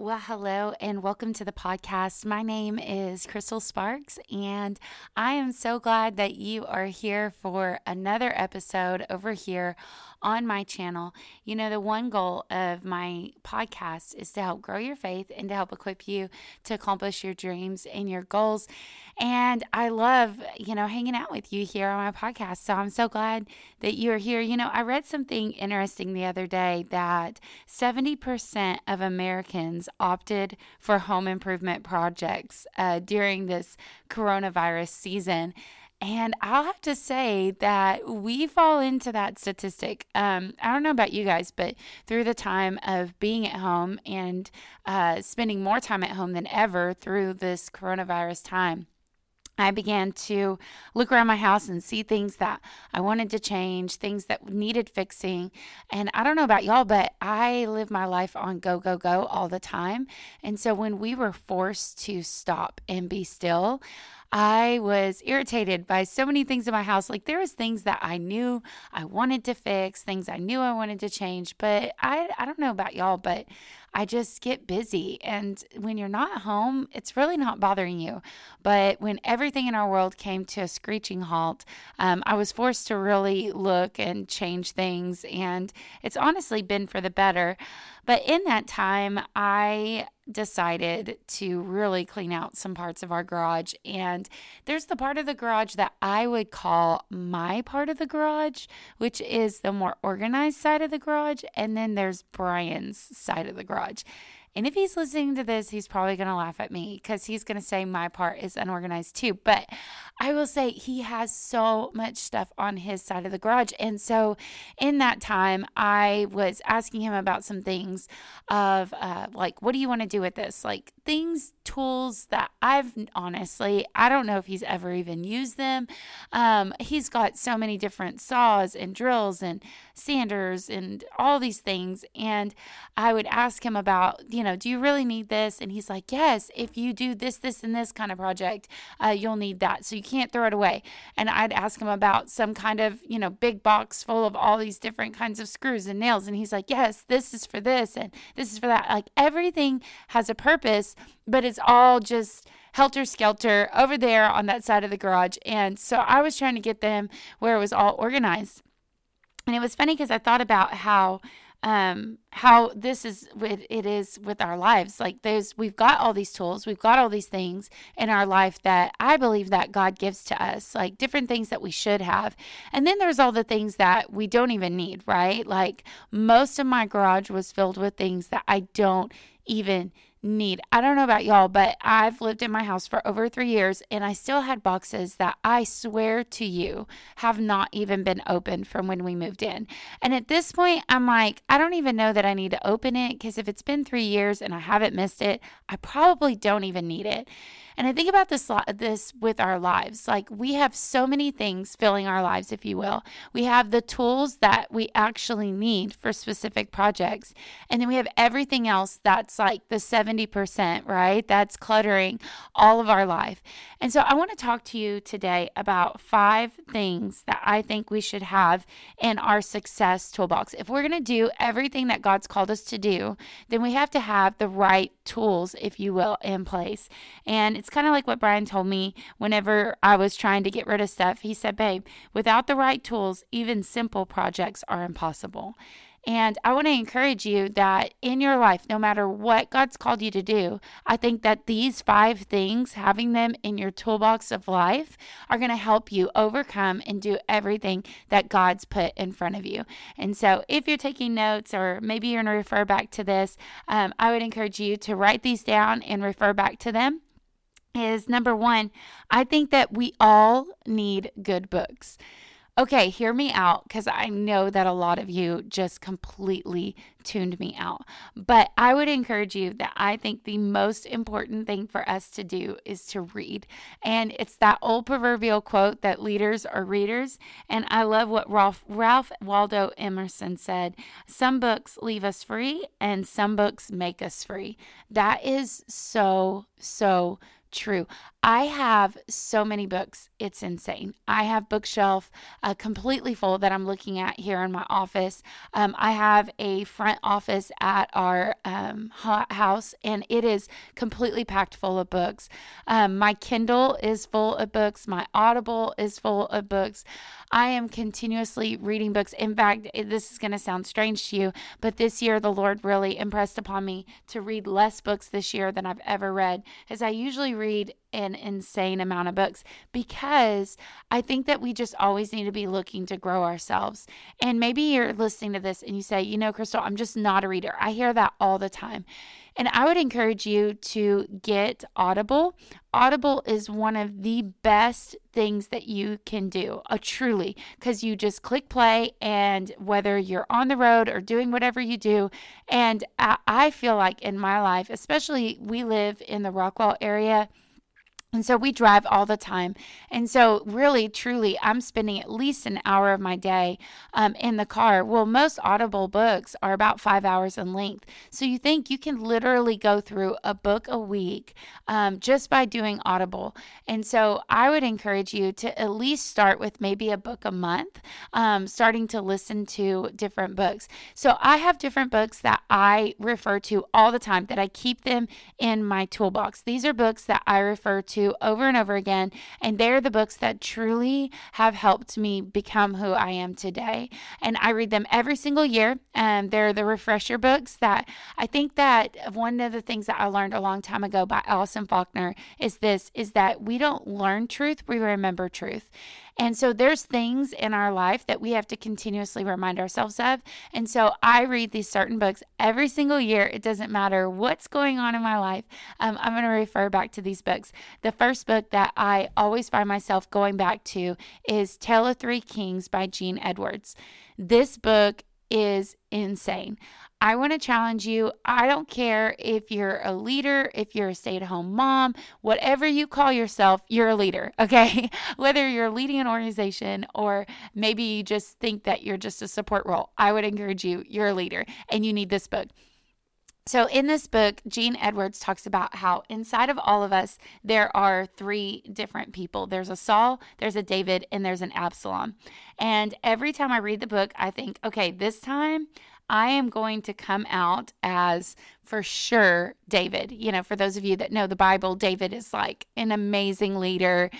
Well, hello and welcome to the podcast. My name is Crystal Sparks, and I am so glad that you are here for another episode over here on my channel. You know, the one goal of my podcast is to help grow your faith and to help equip you to accomplish your dreams and your goals. And I love, you know, hanging out with you here on my podcast. So I'm so glad that you're here. You know, I read something interesting the other day that 70% of Americans opted for home improvement projects uh, during this coronavirus season. And I'll have to say that we fall into that statistic. Um, I don't know about you guys, but through the time of being at home and uh, spending more time at home than ever through this coronavirus time, I began to look around my house and see things that I wanted to change, things that needed fixing. And I don't know about y'all, but I live my life on go, go, go all the time. And so when we were forced to stop and be still, I was irritated by so many things in my house. Like there was things that I knew I wanted to fix, things I knew I wanted to change, but I I don't know about y'all, but I just get busy. And when you're not home, it's really not bothering you. But when everything in our world came to a screeching halt, um, I was forced to really look and change things. And it's honestly been for the better. But in that time, I decided to really clean out some parts of our garage. And there's the part of the garage that I would call my part of the garage, which is the more organized side of the garage. And then there's Brian's side of the garage garage. And if he's listening to this, he's probably going to laugh at me because he's going to say my part is unorganized too. But I will say he has so much stuff on his side of the garage. And so in that time, I was asking him about some things of uh, like, what do you want to do with this? Like things, tools that I've honestly, I don't know if he's ever even used them. Um, he's got so many different saws and drills and sanders and all these things. And I would ask him about, you know, do you really need this? And he's like, yes, if you do this, this, and this kind of project, uh, you'll need that. So you can't throw it away. And I'd ask him about some kind of, you know, big box full of all these different kinds of screws and nails. And he's like, yes, this is for this and this is for that. Like everything has a purpose, but it's all just helter skelter over there on that side of the garage. And so I was trying to get them where it was all organized. And it was funny because I thought about how um how this is with it is with our lives like there's we've got all these tools we've got all these things in our life that i believe that god gives to us like different things that we should have and then there's all the things that we don't even need right like most of my garage was filled with things that i don't even need. I don't know about y'all, but I've lived in my house for over three years and I still had boxes that I swear to you have not even been opened from when we moved in. And at this point, I'm like, I don't even know that I need to open it because if it's been three years and I haven't missed it, I probably don't even need it. And I think about this this with our lives. Like we have so many things filling our lives, if you will. We have the tools that we actually need for specific projects, and then we have everything else that's like the 70%, right? That's cluttering all of our life. And so I want to talk to you today about five things that I think we should have in our success toolbox. If we're going to do everything that God's called us to do, then we have to have the right tools, if you will, in place. And it's kind of like what Brian told me whenever I was trying to get rid of stuff. He said, Babe, without the right tools, even simple projects are impossible. And I want to encourage you that in your life, no matter what God's called you to do, I think that these five things, having them in your toolbox of life, are going to help you overcome and do everything that God's put in front of you. And so, if you're taking notes or maybe you're going to refer back to this, um, I would encourage you to write these down and refer back to them is number one, I think that we all need good books. Okay, hear me out because I know that a lot of you just completely tuned me out. But I would encourage you that I think the most important thing for us to do is to read. And it's that old proverbial quote that leaders are readers. And I love what Ralph, Ralph Waldo Emerson said Some books leave us free, and some books make us free. That is so, so true. I have so many books, it's insane. I have bookshelf uh, completely full that I'm looking at here in my office. Um, I have a front office at our um, house, and it is completely packed full of books. Um, my Kindle is full of books. My Audible is full of books. I am continuously reading books. In fact, this is going to sound strange to you, but this year the Lord really impressed upon me to read less books this year than I've ever read, as I usually read an insane amount of books because I think that we just always need to be looking to grow ourselves. And maybe you're listening to this and you say, you know, Crystal, I'm just not a reader. I hear that all the time. And I would encourage you to get Audible. Audible is one of the best things that you can do, uh, truly, because you just click play, and whether you're on the road or doing whatever you do, and I, I feel like in my life, especially we live in the Rockwall area and so we drive all the time. And so, really, truly, I'm spending at least an hour of my day um, in the car. Well, most Audible books are about five hours in length. So, you think you can literally go through a book a week um, just by doing Audible. And so, I would encourage you to at least start with maybe a book a month, um, starting to listen to different books. So, I have different books that I refer to all the time, that I keep them in my toolbox. These are books that I refer to over and over again. And they're the books that truly have helped me become who I am today. And I read them every single year. And they're the refresher books that I think that one of the things that I learned a long time ago by Allison Faulkner is this is that we don't learn truth, we remember truth. And so there's things in our life that we have to continuously remind ourselves of. And so I read these certain books every single year. It doesn't matter what's going on in my life. Um, I'm going to refer back to these books. The first book that I always find myself going back to is Tale of Three Kings by Gene Edwards. This book is insane. I want to challenge you. I don't care if you're a leader, if you're a stay at home mom, whatever you call yourself, you're a leader, okay? Whether you're leading an organization or maybe you just think that you're just a support role, I would encourage you, you're a leader and you need this book. So, in this book, Gene Edwards talks about how inside of all of us, there are three different people there's a Saul, there's a David, and there's an Absalom. And every time I read the book, I think, okay, this time I am going to come out as for sure David. You know, for those of you that know the Bible, David is like an amazing leader.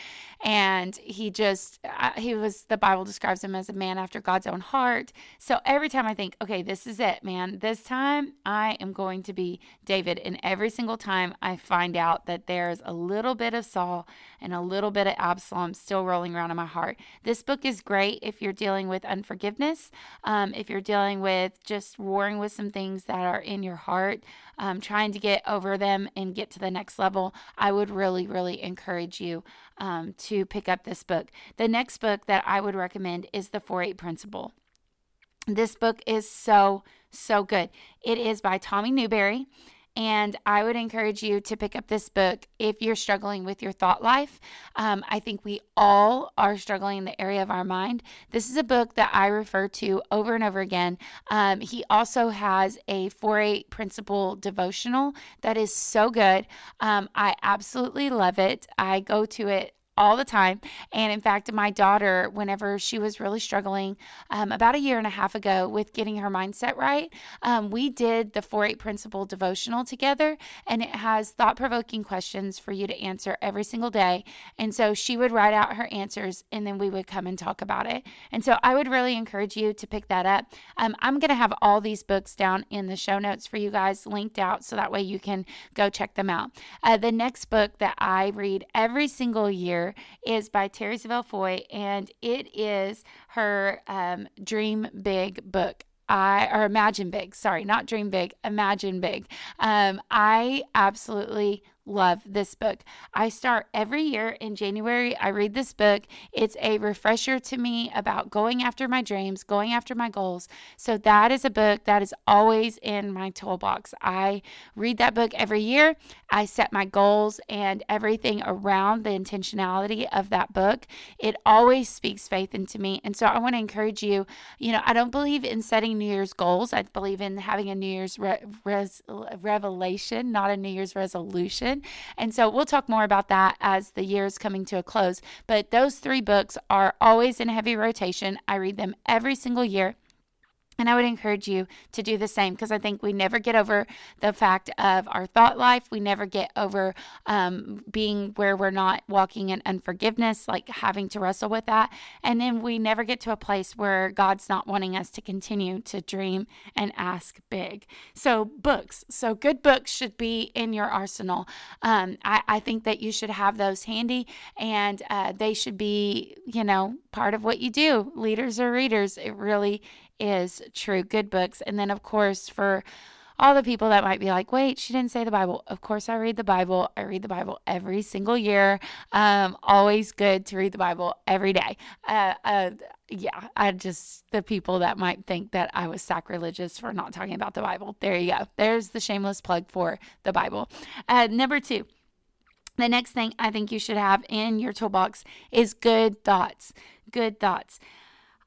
And he just, uh, he was, the Bible describes him as a man after God's own heart. So every time I think, okay, this is it, man, this time I am going to be David. And every single time I find out that there's a little bit of Saul and a little bit of Absalom still rolling around in my heart. This book is great if you're dealing with unforgiveness, um, if you're dealing with just warring with some things that are in your heart um, trying to get over them and get to the next level, I would really, really encourage you um, to pick up this book. The next book that I would recommend is The 4 8 Principle. This book is so, so good. It is by Tommy Newberry. And I would encourage you to pick up this book if you're struggling with your thought life. Um, I think we all are struggling in the area of our mind. This is a book that I refer to over and over again. Um, he also has a 4 8 principle devotional that is so good. Um, I absolutely love it. I go to it all the time. And in fact, my daughter, whenever she was really struggling um, about a year and a half ago with getting her mindset right, um, we did the 4 8 principle devotional together. And it has thought provoking questions for you to answer every single day. And so she would write out her answers and then we would come and talk about it. And so I would really encourage you to pick that up. Um, I'm going to have all these books down in the show notes for you guys linked out so that way you can go check them out. Uh, the next book that I read every single year is by Terry Savelle Foy, and it is her um, Dream Big book. I or Imagine Big, sorry, not Dream Big, Imagine Big. Um, I absolutely love this book. I start every year in January. I read this book. It's a refresher to me about going after my dreams, going after my goals. So, that is a book that is always in my toolbox. I read that book every year. I set my goals and everything around the intentionality of that book. It always speaks faith into me. And so, I want to encourage you. You know, I don't believe in setting New Year's goals, I believe in having a New Year's re- res- revelation, not a New Year's resolution. And so we'll talk more about that as the year is coming to a close. But those three books are always in heavy rotation. I read them every single year. And I would encourage you to do the same because I think we never get over the fact of our thought life. We never get over um, being where we're not walking in unforgiveness, like having to wrestle with that. And then we never get to a place where God's not wanting us to continue to dream and ask big. So, books. So, good books should be in your arsenal. Um, I, I, think that you should have those handy and uh, they should be, you know, part of what you do. Leaders are readers. It really is true. Good books. And then, of course, for all the people that might be like, wait, she didn't say the Bible. Of course, I read the Bible. I read the Bible every single year. Um, always good to read the Bible every day. Uh, uh, yeah, I just, the people that might think that I was sacrilegious for not talking about the Bible. There you go. There's the shameless plug for the Bible. Uh, number two, the next thing I think you should have in your toolbox is good thoughts. Good thoughts.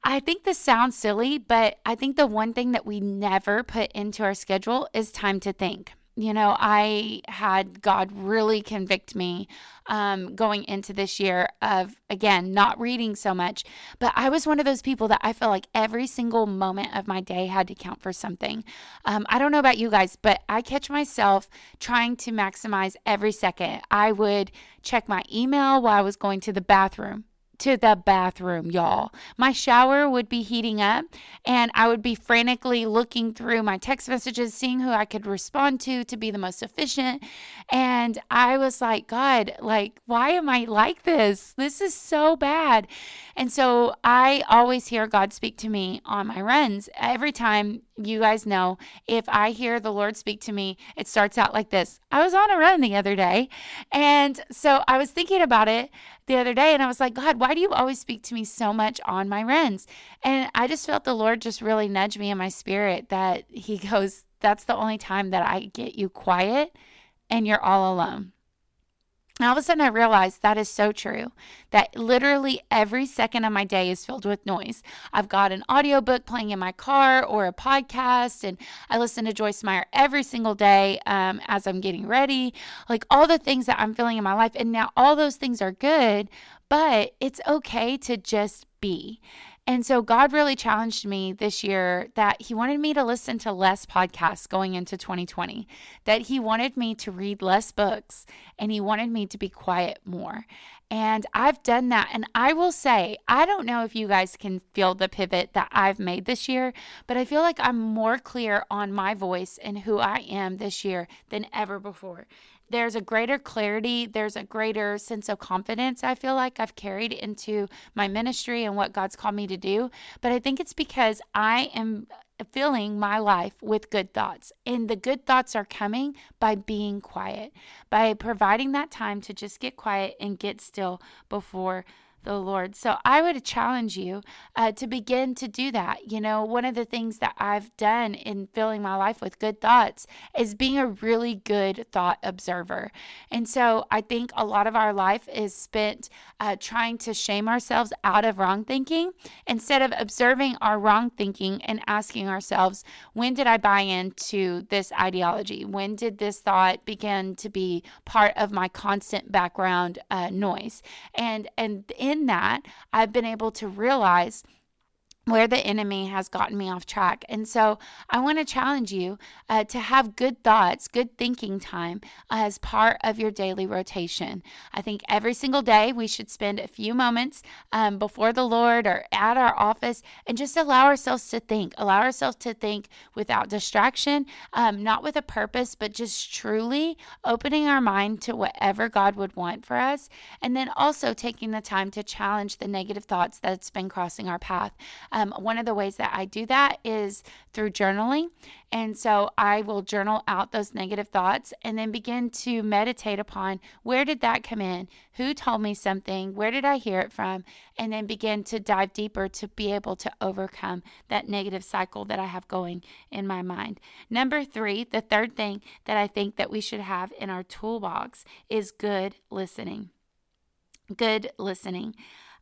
I think this sounds silly, but I think the one thing that we never put into our schedule is time to think. You know, I had God really convict me um, going into this year of, again, not reading so much. But I was one of those people that I felt like every single moment of my day had to count for something. Um, I don't know about you guys, but I catch myself trying to maximize every second. I would check my email while I was going to the bathroom to the bathroom, y'all. My shower would be heating up, and I would be frantically looking through my text messages, seeing who I could respond to to be the most efficient. And I was like, God, like, why am I like this? This is so bad. And so I always hear God speak to me on my runs. Every time you guys know, if I hear the Lord speak to me, it starts out like this. I was on a run the other day. And so I was thinking about it the other day and I was like, God, why do you always speak to me so much on my runs? And I just felt the Lord just really nudge me in my spirit that He goes, That's the only time that I get you quiet and you're all alone. And all of a sudden, I realized that is so true. That literally every second of my day is filled with noise. I've got an audiobook playing in my car or a podcast, and I listen to Joyce Meyer every single day um, as I'm getting ready. Like all the things that I'm feeling in my life. And now all those things are good, but it's okay to just be. And so God really challenged me this year that He wanted me to listen to less podcasts going into 2020, that He wanted me to read less books, and He wanted me to be quiet more. And I've done that. And I will say, I don't know if you guys can feel the pivot that I've made this year, but I feel like I'm more clear on my voice and who I am this year than ever before there's a greater clarity, there's a greater sense of confidence I feel like I've carried into my ministry and what God's called me to do. But I think it's because I am filling my life with good thoughts. And the good thoughts are coming by being quiet, by providing that time to just get quiet and get still before the Lord. So I would challenge you uh, to begin to do that. You know, one of the things that I've done in filling my life with good thoughts is being a really good thought observer. And so I think a lot of our life is spent uh, trying to shame ourselves out of wrong thinking instead of observing our wrong thinking and asking ourselves, when did I buy into this ideology? When did this thought begin to be part of my constant background uh, noise? And and in in that, I've been able to realize where the enemy has gotten me off track. And so I want to challenge you uh, to have good thoughts, good thinking time as part of your daily rotation. I think every single day we should spend a few moments um, before the Lord or at our office and just allow ourselves to think, allow ourselves to think without distraction, um, not with a purpose, but just truly opening our mind to whatever God would want for us. And then also taking the time to challenge the negative thoughts that's been crossing our path. Um, one of the ways that I do that is through journaling. And so I will journal out those negative thoughts and then begin to meditate upon where did that come in? Who told me something? Where did I hear it from? And then begin to dive deeper to be able to overcome that negative cycle that I have going in my mind. Number three, the third thing that I think that we should have in our toolbox is good listening. Good listening.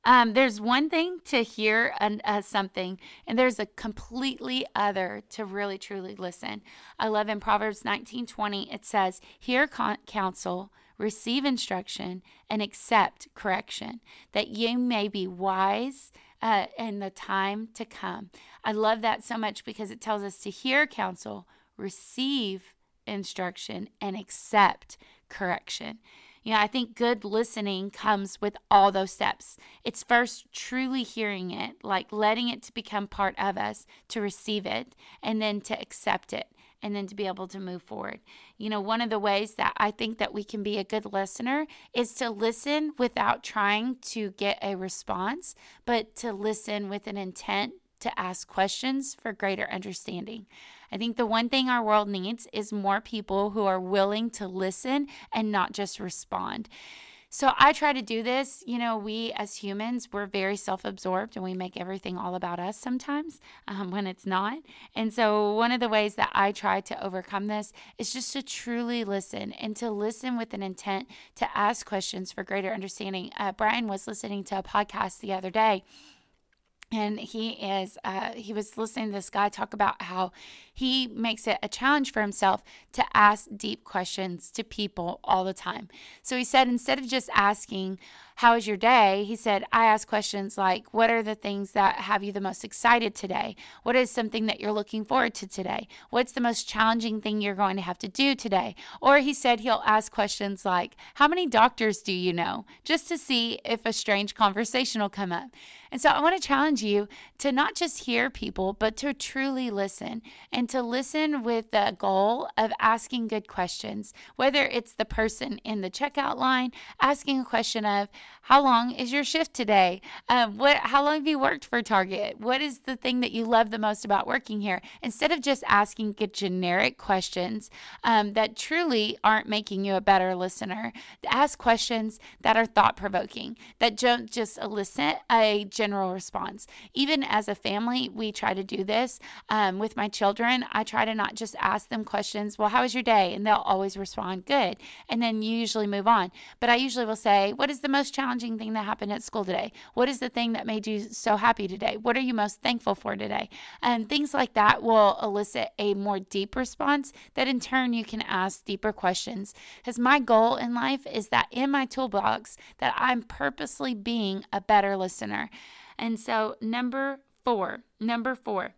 Um, there's one thing to hear an, uh, something, and there's a completely other to really truly listen. I love in Proverbs 19:20 it says, "Hear counsel, receive instruction, and accept correction, that you may be wise." Uh, in the time to come. I love that so much because it tells us to hear counsel, receive instruction, and accept correction. You know, I think good listening comes with all those steps. It's first truly hearing it, like letting it to become part of us, to receive it, and then to accept it, and then to be able to move forward. You know, one of the ways that I think that we can be a good listener is to listen without trying to get a response, but to listen with an intent to ask questions for greater understanding. I think the one thing our world needs is more people who are willing to listen and not just respond. So I try to do this. You know, we as humans, we're very self absorbed and we make everything all about us sometimes um, when it's not. And so one of the ways that I try to overcome this is just to truly listen and to listen with an intent to ask questions for greater understanding. Uh, Brian was listening to a podcast the other day and he is uh, he was listening to this guy talk about how he makes it a challenge for himself to ask deep questions to people all the time. So he said instead of just asking how was your day? He said i ask questions like what are the things that have you the most excited today? What is something that you're looking forward to today? What's the most challenging thing you're going to have to do today? Or he said he'll ask questions like how many doctors do you know? just to see if a strange conversation will come up. And so I want to challenge you to not just hear people, but to truly listen and to listen with the goal of asking good questions, whether it's the person in the checkout line asking a question of, How long is your shift today? Um, what, how long have you worked for Target? What is the thing that you love the most about working here? Instead of just asking generic questions um, that truly aren't making you a better listener, ask questions that are thought provoking, that don't just elicit a general response. Even as a family, we try to do this um, with my children. I try to not just ask them questions, well, how was your day? And they'll always respond, good. And then you usually move on. But I usually will say, what is the most challenging thing that happened at school today? What is the thing that made you so happy today? What are you most thankful for today? And things like that will elicit a more deep response that in turn you can ask deeper questions. Because my goal in life is that in my toolbox that I'm purposely being a better listener. And so, number four, number four,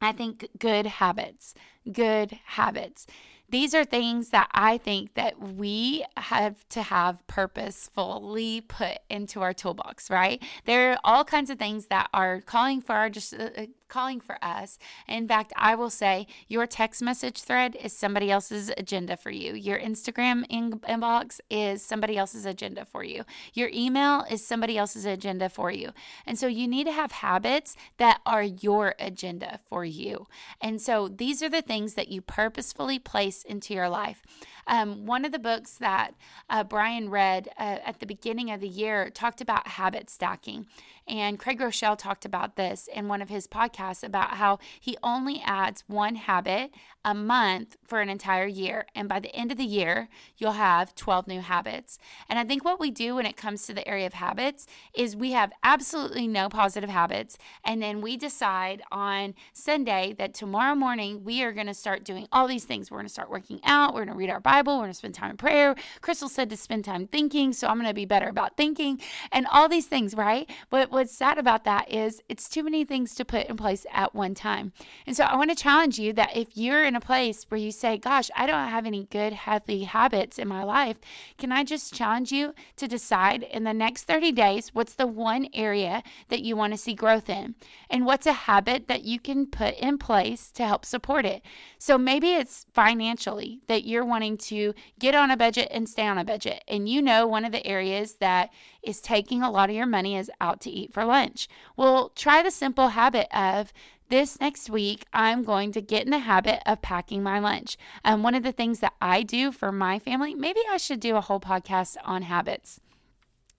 I think good habits, good habits. These are things that I think that we have to have purposefully put into our toolbox, right? There are all kinds of things that are calling for our just uh, uh calling for us. In fact, I will say your text message thread is somebody else's agenda for you. Your Instagram in- inbox is somebody else's agenda for you. Your email is somebody else's agenda for you. And so you need to have habits that are your agenda for you. And so these are the things that you purposefully place into your life. Um, one of the books that uh, Brian read uh, at the beginning of the year talked about habit stacking. And Craig Groeschel talked about this in one of his podcasts about how he only adds one habit a month for an entire year. And by the end of the year, you'll have 12 new habits. And I think what we do when it comes to the area of habits is we have absolutely no positive habits. And then we decide on Sunday that tomorrow morning we are going to start doing all these things. We're going to start working out, we're going to read our Bible, we're going to spend time in prayer. Crystal said to spend time thinking, so I'm going to be better about thinking and all these things, right? But what's sad about that is it's too many things to put in place at one time. And so I want to challenge you that if you're in a place where you say, Gosh, I don't have any good, healthy habits in my life, can I just challenge you to decide in the next 30 days what's the one area that you want to see growth in? And what's a habit that you can put in place to help support it? So maybe it's financially that you're wanting to get on a budget and stay on a budget. And you know, one of the areas that is taking a lot of your money is out to eat for lunch. Well, try the simple habit of this next week, I'm going to get in the habit of packing my lunch. And um, one of the things that I do for my family, maybe I should do a whole podcast on habits.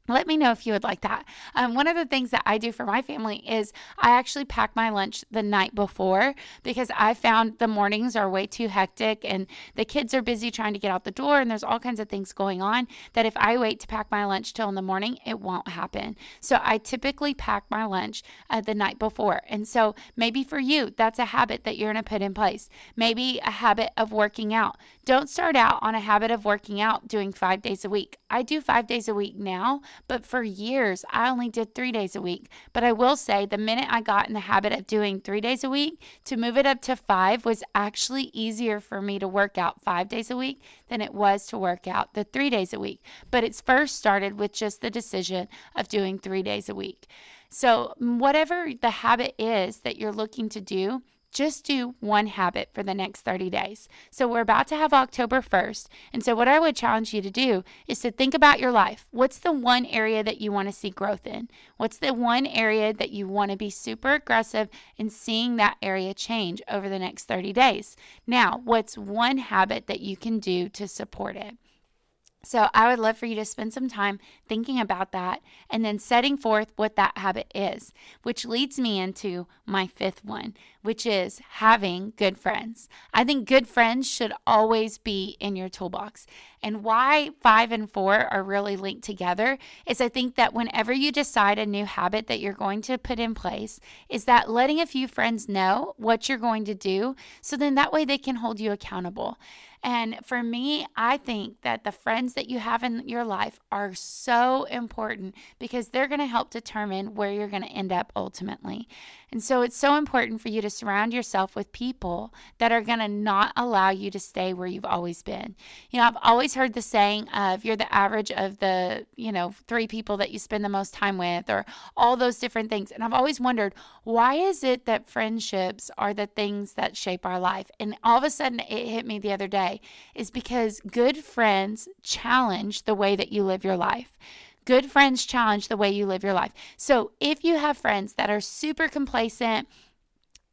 Let me know if you would like that. Um, one of the things that I do for my family is I actually pack my lunch the night before because I found the mornings are way too hectic and the kids are busy trying to get out the door and there's all kinds of things going on that if I wait to pack my lunch till in the morning, it won't happen. So I typically pack my lunch uh, the night before. And so maybe for you, that's a habit that you're going to put in place. Maybe a habit of working out. Don't start out on a habit of working out doing five days a week. I do five days a week now, but for years, I only did three days a week. But I will say, the minute I got in the habit of doing three days a week, to move it up to five was actually easier for me to work out five days a week than it was to work out the three days a week. But it's first started with just the decision of doing three days a week. So, whatever the habit is that you're looking to do, just do one habit for the next 30 days. So we're about to have October 1st. And so, what I would challenge you to do is to think about your life. What's the one area that you want to see growth in? What's the one area that you want to be super aggressive in seeing that area change over the next 30 days? Now, what's one habit that you can do to support it? So, I would love for you to spend some time thinking about that and then setting forth what that habit is, which leads me into my fifth one, which is having good friends. I think good friends should always be in your toolbox. And why five and four are really linked together is I think that whenever you decide a new habit that you're going to put in place, is that letting a few friends know what you're going to do so then that way they can hold you accountable. And for me, I think that the friends that you have in your life are so important because they're going to help determine where you're going to end up ultimately. And so it's so important for you to surround yourself with people that are going to not allow you to stay where you've always been. You know, I've always heard the saying of you're the average of the, you know, three people that you spend the most time with or all those different things. And I've always wondered, why is it that friendships are the things that shape our life? And all of a sudden it hit me the other day is because good friends challenge the way that you live your life. Good friends challenge the way you live your life. So if you have friends that are super complacent,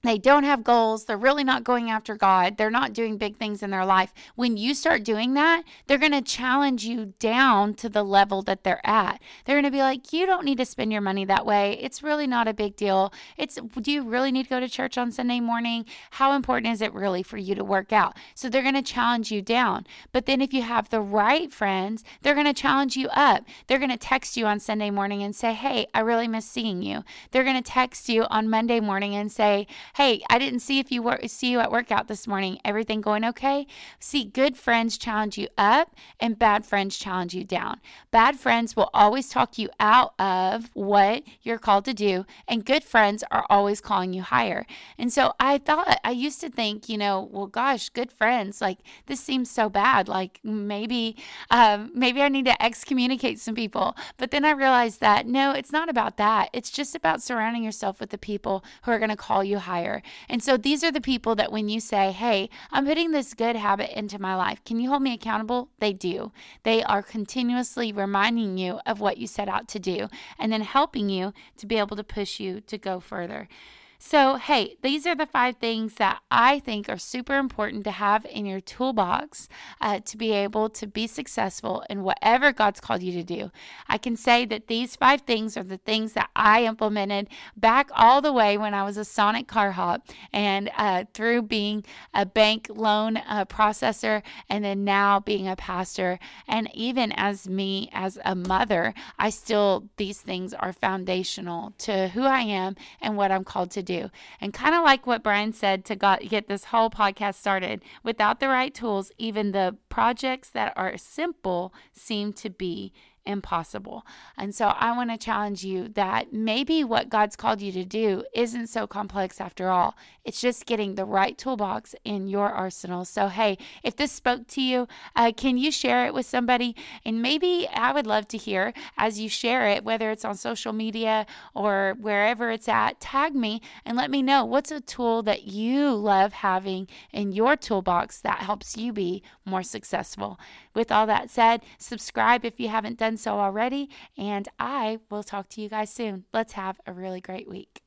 they don't have goals. They're really not going after God. They're not doing big things in their life. When you start doing that, they're going to challenge you down to the level that they're at. They're going to be like, "You don't need to spend your money that way. It's really not a big deal. It's do you really need to go to church on Sunday morning? How important is it really for you to work out?" So they're going to challenge you down. But then if you have the right friends, they're going to challenge you up. They're going to text you on Sunday morning and say, "Hey, I really miss seeing you." They're going to text you on Monday morning and say, Hey, I didn't see if you were see you at workout this morning. Everything going okay? See, good friends challenge you up and bad friends challenge you down. Bad friends will always talk you out of what you're called to do, and good friends are always calling you higher. And so I thought I used to think, you know, well gosh, good friends, like this seems so bad. Like maybe um, maybe I need to excommunicate some people. But then I realized that no, it's not about that. It's just about surrounding yourself with the people who are going to call you higher higher. And so these are the people that when you say, Hey, I'm putting this good habit into my life, can you hold me accountable? They do. They are continuously reminding you of what you set out to do and then helping you to be able to push you to go further. So, hey, these are the five things that I think are super important to have in your toolbox uh, to be able to be successful in whatever God's called you to do. I can say that these five things are the things that I implemented back all the way when I was a Sonic car hop and uh, through being a bank loan uh, processor and then now being a pastor. And even as me as a mother, I still, these things are foundational to who I am and what I'm called to do do. And kind of like what Brian said to got, get this whole podcast started, without the right tools, even the projects that are simple seem to be impossible. And so I want to challenge you that maybe what God's called you to do isn't so complex after all. It's just getting the right toolbox in your arsenal. So, hey, if this spoke to you, uh, can you share it with somebody? And maybe I would love to hear as you share it, whether it's on social media or wherever it's at, tag me and let me know what's a tool that you love having in your toolbox that helps you be more successful. With all that said, subscribe if you haven't done so already, and I will talk to you guys soon. Let's have a really great week.